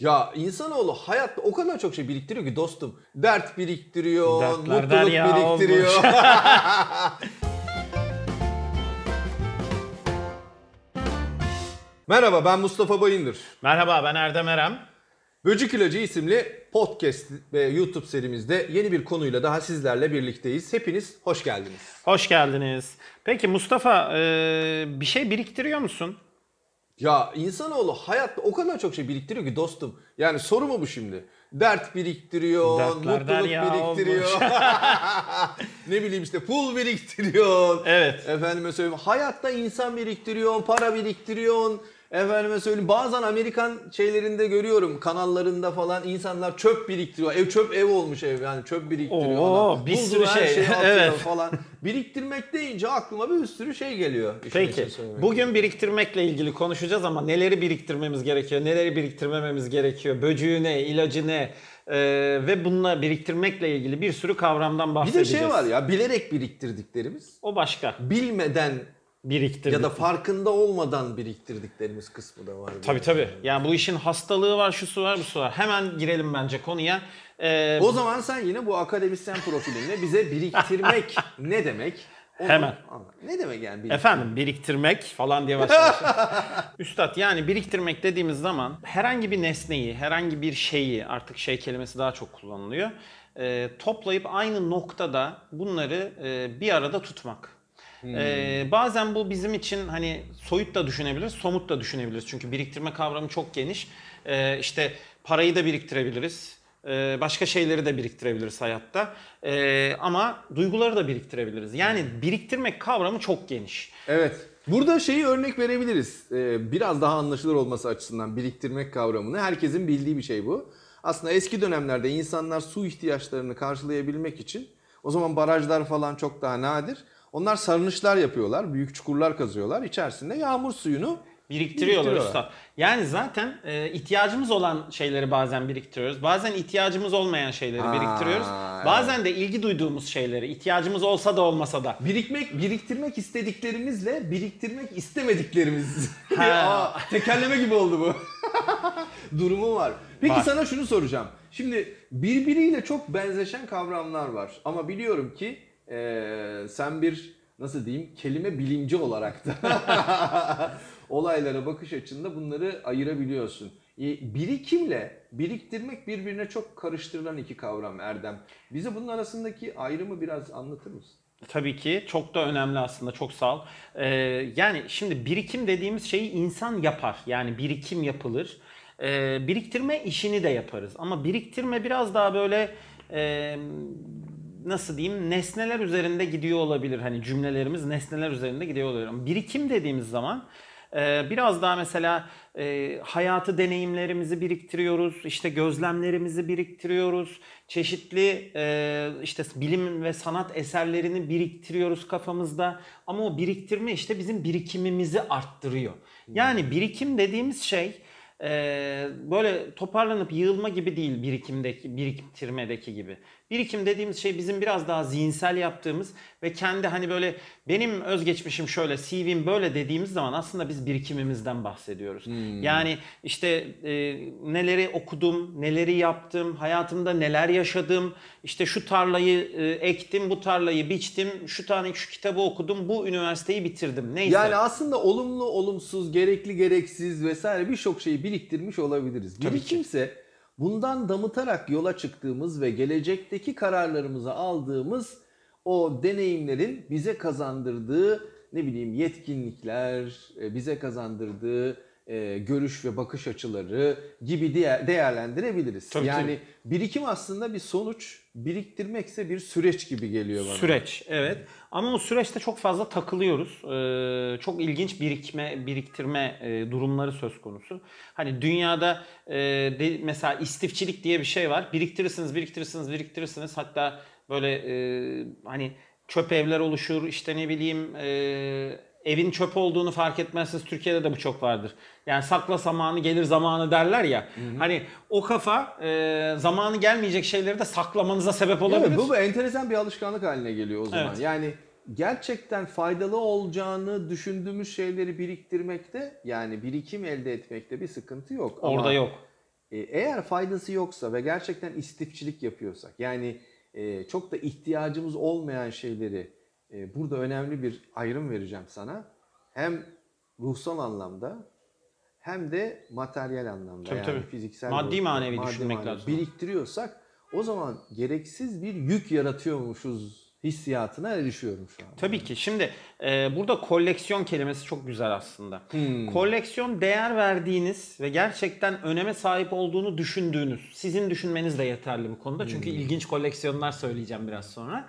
Ya insanoğlu hayatta o kadar çok şey biriktiriyor ki dostum. Dert biriktiriyor, Dertler mutluluk derya biriktiriyor. olmuş. Merhaba ben Mustafa Bayındır. Merhaba ben Erdem Erem. Böcük İlacı isimli podcast ve YouTube serimizde yeni bir konuyla daha sizlerle birlikteyiz. Hepiniz hoş geldiniz. Hoş geldiniz. Peki Mustafa e, bir şey biriktiriyor musun? Ya insanoğlu hayatta o kadar çok şey biriktiriyor ki dostum. Yani soru mu bu şimdi? Dert biriktiriyor, Dertler mutluluk biriktiriyor. ne bileyim işte pul biriktiriyor. Evet. Efendime söyleyeyim hayatta insan biriktiriyorsun, para biriktiriyorsun. Efendime söyleyeyim bazen Amerikan şeylerinde görüyorum kanallarında falan insanlar çöp biriktiriyor. Ev çöp ev olmuş ev yani çöp biriktiriyor. Oo, adam. bir Bulduğu sürü her şey. şeyi atıyor Evet. falan. Biriktirmek deyince aklıma bir sürü şey geliyor. işin Peki söylemek bugün biriktirmekle ilgili konuşacağız ama neleri biriktirmemiz gerekiyor, neleri biriktirmememiz gerekiyor, böcüğü ne, ilacı ne e, ve bununla biriktirmekle ilgili bir sürü kavramdan Bir de bahsedeceğiz. şey var ya bilerek biriktirdiklerimiz, O başka. bilmeden Biriktirdik. ya da farkında olmadan biriktirdiklerimiz kısmı da var. Tabii tabii. Yani bu işin hastalığı var, şusu var, busu var. Hemen girelim bence konuya. E, O zaman sen yine bu akademisyen profilinle bize biriktirmek ne demek? Onu Hemen. anlat. Ne demek yani biriktirmek? Efendim biriktirmek falan diye başlamışım. Üstad yani biriktirmek dediğimiz zaman herhangi bir nesneyi, herhangi bir şeyi artık şey kelimesi daha çok kullanılıyor. e, toplayıp aynı noktada bunları e, bir arada tutmak. E, bazen bu bizim için hani soyut da düşünebiliriz, somut da düşünebiliriz. Çünkü biriktirme kavramı çok geniş. E, işte parayı da biriktirebiliriz. e, Başka şeyleri de biriktirebiliriz hayatta. E, Ama duyguları da biriktirebiliriz. Yani biriktirmek kavramı çok geniş. Evet. Burada şeyi örnek verebiliriz. Ee, biraz daha anlaşılır olması açısından biriktirmek kavramını. Herkesin bildiği bir şey bu. Aslında eski dönemlerde insanlar su ihtiyaçlarını karşılayabilmek için o zaman barajlar falan çok daha nadir. Onlar sarnıçlar yapıyorlar, büyük çukurlar kazıyorlar. İçerisinde yağmur suyunu Biriktiriyorlar usta. Yani zaten e, ihtiyacımız olan şeyleri bazen biriktiriyoruz. Bazen ihtiyacımız olmayan şeyleri Aa, biriktiriyoruz. Bazen de ilgi duyduğumuz şeyleri, ihtiyacımız olsa da olmasa da. Birikmek, biriktirmek istediklerimizle biriktirmek istemediklerimiz. Ha. Aa, tekerleme gibi oldu bu. Durumu var. Peki Var. sana şunu soracağım. Şimdi birbiriyle çok benzeşen kavramlar var. Ama biliyorum ki eee, sen bir nasıl diyeyim kelime bilimci olarak da olaylara bakış açında bunları ayırabiliyorsun. E, Birikimle biriktirmek birbirine çok karıştırılan iki kavram Erdem. Bize bunun arasındaki ayrımı biraz anlatır mısın? Tabii ki çok da önemli aslında çok sağ ol. Ee, yani şimdi birikim dediğimiz şeyi insan yapar. Yani birikim yapılır. Ee, biriktirme işini de yaparız. Ama biriktirme biraz daha böyle e, nasıl diyeyim nesneler üzerinde gidiyor olabilir. Hani cümlelerimiz nesneler üzerinde gidiyor olabilir. Ama birikim dediğimiz zaman e, biraz daha mesela e, hayatı deneyimlerimizi biriktiriyoruz, işte gözlemlerimizi biriktiriyoruz, çeşitli e, işte bilim ve sanat eserlerini biriktiriyoruz kafamızda. Ama o biriktirme işte bizim birikimimizi arttırıyor. Yani birikim dediğimiz şey e, böyle toparlanıp yığılma gibi değil birikimdeki biriktirmedeki gibi. Birikim dediğimiz şey bizim biraz daha zihinsel yaptığımız ve kendi hani böyle benim özgeçmişim şöyle, CV'm böyle dediğimiz zaman aslında biz birikimimizden bahsediyoruz. Yani işte e, neleri okudum, neleri yaptım, hayatımda neler yaşadım, işte şu tarlayı e, ektim, bu tarlayı biçtim, şu tane şu kitabı okudum, bu üniversiteyi bitirdim. Neyse. Yani aslında olumlu, olumsuz, gerekli, gereksiz vesaire birçok şeyi biriktirmiş olabiliriz. Birikimse bundan damıtarak yola çıktığımız ve gelecekteki kararlarımızı aldığımız o deneyimlerin bize kazandırdığı ne bileyim yetkinlikler, e, bize kazandırdığı e, görüş ve bakış açıları gibi diye- değerlendirebiliriz. Tabii, yani birikim aslında bir sonuç, biriktirmekse bir süreç gibi geliyor bana. Süreç, evet. Ama o süreçte çok fazla takılıyoruz. Ee, çok ilginç birikme, biriktirme e, durumları söz konusu. Hani dünyada e, de- mesela istifçilik diye bir şey var. Biriktirirsiniz, biriktirirsiniz, biriktirirsiniz. Hatta böyle e, hani çöp evler oluşur, işte ne bileyim e, evin çöp olduğunu fark etmezsiniz. Türkiye'de de bu çok vardır. Yani sakla zamanı gelir zamanı derler ya. Hani o kafa e, zamanı gelmeyecek şeyleri de saklamanıza sebep olabilir. Evet, bu, bu enteresan bir alışkanlık haline geliyor o zaman. Evet. Yani gerçekten faydalı olacağını düşündüğümüz şeyleri biriktirmekte yani birikim elde etmekte bir sıkıntı yok. Orada Ama yok. e, eğer faydası yoksa ve gerçekten istifçilik yapıyorsak yani e, çok da ihtiyacımız olmayan şeyleri e, burada önemli bir ayrım vereceğim sana. Hem ruhsal anlamda hem de materyal anlamda Tabii, yani tabii. fiziksel Maddi boyutta, manevi düşünmek lazım. Biriktiriyorsak o zaman gereksiz bir yük yaratıyormuşuz hissiyatına erişiyorum şu an. Tabii ki. Şimdi e, burada koleksiyon kelimesi çok güzel aslında. Hmm. Koleksiyon değer verdiğiniz ve gerçekten öneme sahip olduğunu düşündüğünüz, sizin düşünmeniz de yeterli bu konuda. Çünkü ilginç koleksiyonlar söyleyeceğim biraz sonra.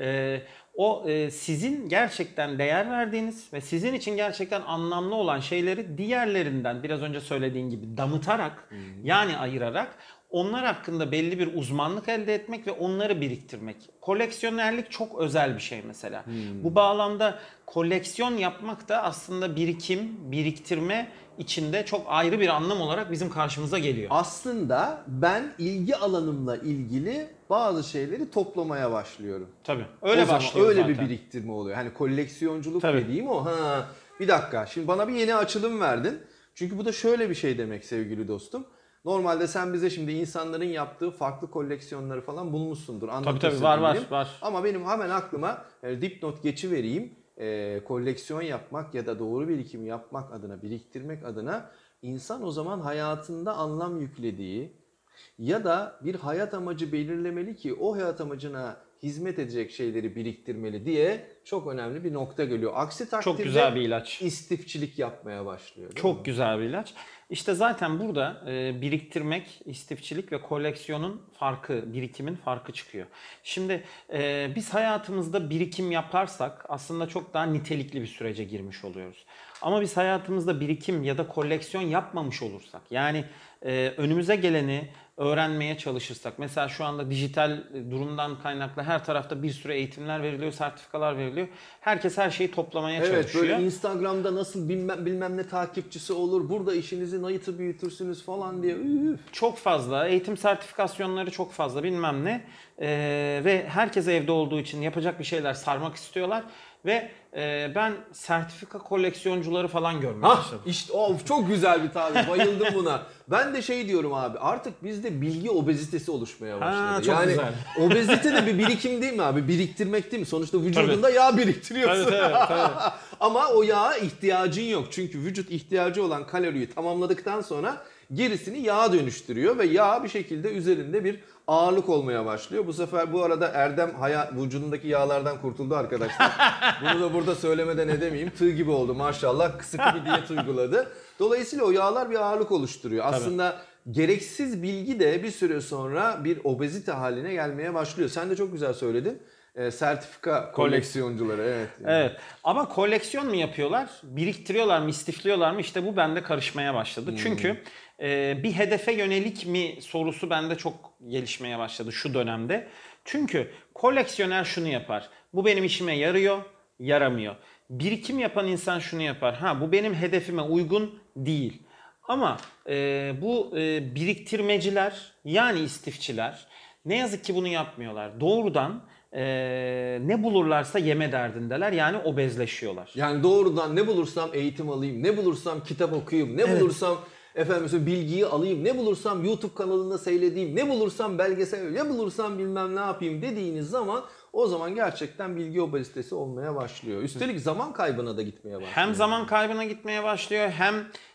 E, o e, sizin gerçekten değer verdiğiniz ve sizin için gerçekten anlamlı olan şeyleri diğerlerinden biraz önce söylediğin gibi damıtarak yani ayırarak onlar hakkında belli bir uzmanlık elde etmek ve onları biriktirmek. Koleksiyonerlik çok özel bir şey mesela. Bu bağlamda koleksiyon yapmak da aslında birikim, biriktirme içinde çok ayrı bir anlam olarak bizim karşımıza geliyor. Aslında ben ilgi alanımla ilgili bazı şeyleri toplamaya başlıyorum. Tabii. Öyle o başlıyor öyle zaten. bir biriktirme oluyor. Hani koleksiyonculuk Tabii. dediğim o. Ha, bir dakika. Şimdi bana bir yeni açılım verdin. Çünkü bu da şöyle bir şey demek sevgili dostum. Normalde sen bize şimdi insanların yaptığı farklı koleksiyonları falan bulmuşsundur. Anlatırsın tabii, var, var, var. Ama benim hemen aklıma e, dipnot geçi vereyim. E, koleksiyon yapmak ya da doğru birikim yapmak adına, biriktirmek adına insan o zaman hayatında anlam yüklediği ya da bir hayat amacı belirlemeli ki o hayat amacına hizmet edecek şeyleri biriktirmeli diye çok önemli bir nokta geliyor. Aksi takdirde Çok güzel bir ilaç. istifçilik yapmaya başlıyor. Çok mi? güzel bir ilaç. İşte zaten burada e, biriktirmek, istifçilik ve koleksiyonun farkı, birikimin farkı çıkıyor. Şimdi e, biz hayatımızda birikim yaparsak aslında çok daha nitelikli bir sürece girmiş oluyoruz. Ama biz hayatımızda birikim ya da koleksiyon yapmamış olursak, yani e, önümüze geleni öğrenmeye çalışırsak, mesela şu anda dijital durumdan kaynaklı her tarafta bir sürü eğitimler veriliyor, sertifikalar veriliyor. Herkes her şeyi toplamaya Evet çalışıyor. böyle Instagram'da nasıl bilmem, bilmem ne takipçisi olur, burada işinizi nayıtı büyütürsünüz falan diye. Üf. Çok fazla. Eğitim sertifikasyonları çok fazla bilmem ne. Ee, ve herkes evde olduğu için yapacak bir şeyler sarmak istiyorlar. Ve e, ben sertifika koleksiyoncuları falan görmeye Hah başladım. işte of çok güzel bir tabir. Bayıldım buna. Ben de şey diyorum abi artık bizde bilgi obezitesi oluşmaya başladı. çok yani güzel. obezite de bir birikim değil mi abi? Biriktirmek değil mi? Sonuçta vücudunda yağ biriktiriyorsun. Tabii, tabii, tabii. Ama o yağa ihtiyacın yok. Çünkü vücut ihtiyacı olan kaloriyi tamamladıktan sonra gerisini yağa dönüştürüyor ve yağ bir şekilde üzerinde bir ağırlık olmaya başlıyor. Bu sefer bu arada Erdem haya, vücudundaki yağlardan kurtuldu arkadaşlar. Bunu da burada söylemeden edemeyeyim. Tığ gibi oldu maşallah. Sıkı bir diyet uyguladı. Dolayısıyla o yağlar bir ağırlık oluşturuyor. Aslında gereksiz bilgi de bir süre sonra bir obezite haline gelmeye başlıyor. Sen de çok güzel söyledin. Ee, sertifika koleksiyoncuları evet. Evet. Ama koleksiyon mu yapıyorlar? Biriktiriyorlar mı, istifliyorlar mı? İşte bu bende karışmaya başladı. Çünkü e, bir hedefe yönelik mi sorusu bende çok gelişmeye başladı şu dönemde. Çünkü koleksiyoner şunu yapar. Bu benim işime yarıyor, yaramıyor. Birikim yapan insan şunu yapar. Ha bu benim hedefime uygun değil. Ama e, bu e, biriktirmeciler yani istifçiler ne yazık ki bunu yapmıyorlar. Doğrudan e, ne bulurlarsa yeme derdindeler yani obezleşiyorlar. Yani doğrudan ne bulursam eğitim alayım, ne bulursam kitap okuyayım, ne bulursam efendim bilgiyi alayım, ne bulursam YouTube kanalında seyredeyim, ne bulursam belgesel, ne bulursam bilmem ne yapayım dediğiniz zaman o zaman gerçekten bilgi obezitesi olmaya başlıyor. Üstelik zaman kaybına da gitmeye başlıyor. Hem zaman kaybına gitmeye başlıyor hem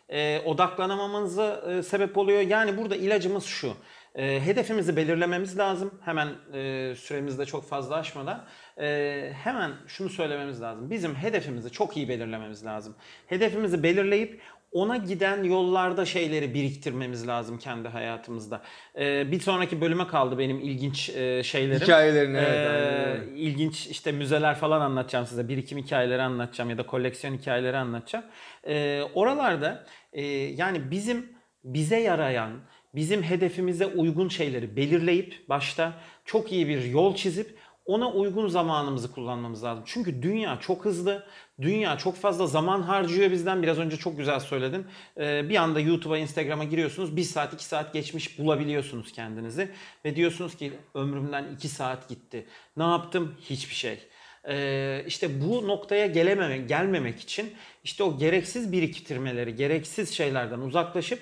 e, odaklanamamamıza e, sebep oluyor. Yani burada ilacımız şu. E, hedefimizi belirlememiz lazım. Hemen e, süremizi de çok fazla aşmadan. E, hemen şunu söylememiz lazım. Bizim hedefimizi çok iyi belirlememiz lazım. Hedefimizi belirleyip ona giden yollarda şeyleri biriktirmemiz lazım kendi hayatımızda. E, bir sonraki bölüme kaldı benim ilginç e, şeylerim. Hikayelerini, evet, E, aynen ilginç işte müzeler falan anlatacağım size. Birikim hikayeleri anlatacağım ya da koleksiyon hikayeleri anlatacağım. Ee, oralarda e, yani bizim bize yarayan, bizim hedefimize uygun şeyleri belirleyip başta çok iyi bir yol çizip ona uygun zamanımızı kullanmamız lazım. Çünkü dünya çok hızlı, dünya çok fazla zaman harcıyor bizden. Biraz önce çok güzel söyledin. Ee, bir anda YouTube'a, Instagram'a giriyorsunuz. Bir saat, iki saat geçmiş bulabiliyorsunuz kendinizi. Ve diyorsunuz ki ömrümden iki saat gitti. Ne yaptım? Hiçbir şey. Ee, işte bu noktaya gelememek, gelmemek için işte o gereksiz biriktirmeleri, gereksiz şeylerden uzaklaşıp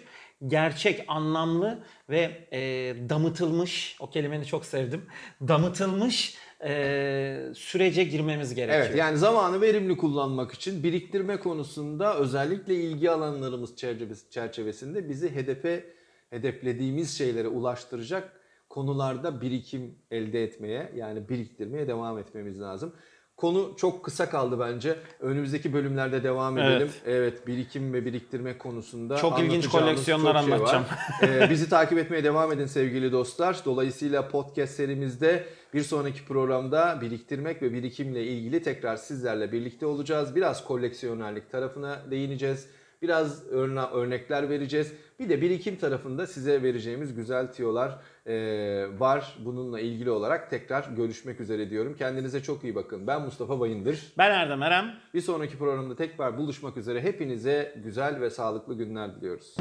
gerçek, anlamlı ve e, damıtılmış, o kelimeni çok sevdim, damıtılmış e, sürece girmemiz gerekiyor. Evet yani zamanı verimli kullanmak için biriktirme konusunda özellikle ilgi alanlarımız çerçevesi- çerçevesinde bizi hedefe hedeflediğimiz şeylere ulaştıracak konularda birikim elde etmeye yani biriktirmeye devam etmemiz lazım. Konu çok kısa kaldı bence. Önümüzdeki bölümlerde devam Evet. edelim. Evet, birikim ve biriktirme konusunda Çok ilginç koleksiyonlar çok şey anlatacağım. Ee, bizi takip etmeye devam edin sevgili dostlar. Dolayısıyla podcast serimizde bir sonraki programda biriktirmek ve birikimle ilgili tekrar sizlerle birlikte olacağız. Biraz koleksiyonerlik tarafına değineceğiz. Biraz örne örnekler vereceğiz. Bir de birikim tarafında size vereceğimiz güzel tiyolar e, var. Bununla ilgili olarak tekrar görüşmek üzere diyorum. Kendinize çok iyi bakın. Ben Mustafa Bayındır. Ben Erdem Erem. Bir sonraki programda tekrar buluşmak üzere. Hepinize güzel ve sağlıklı günler diliyoruz.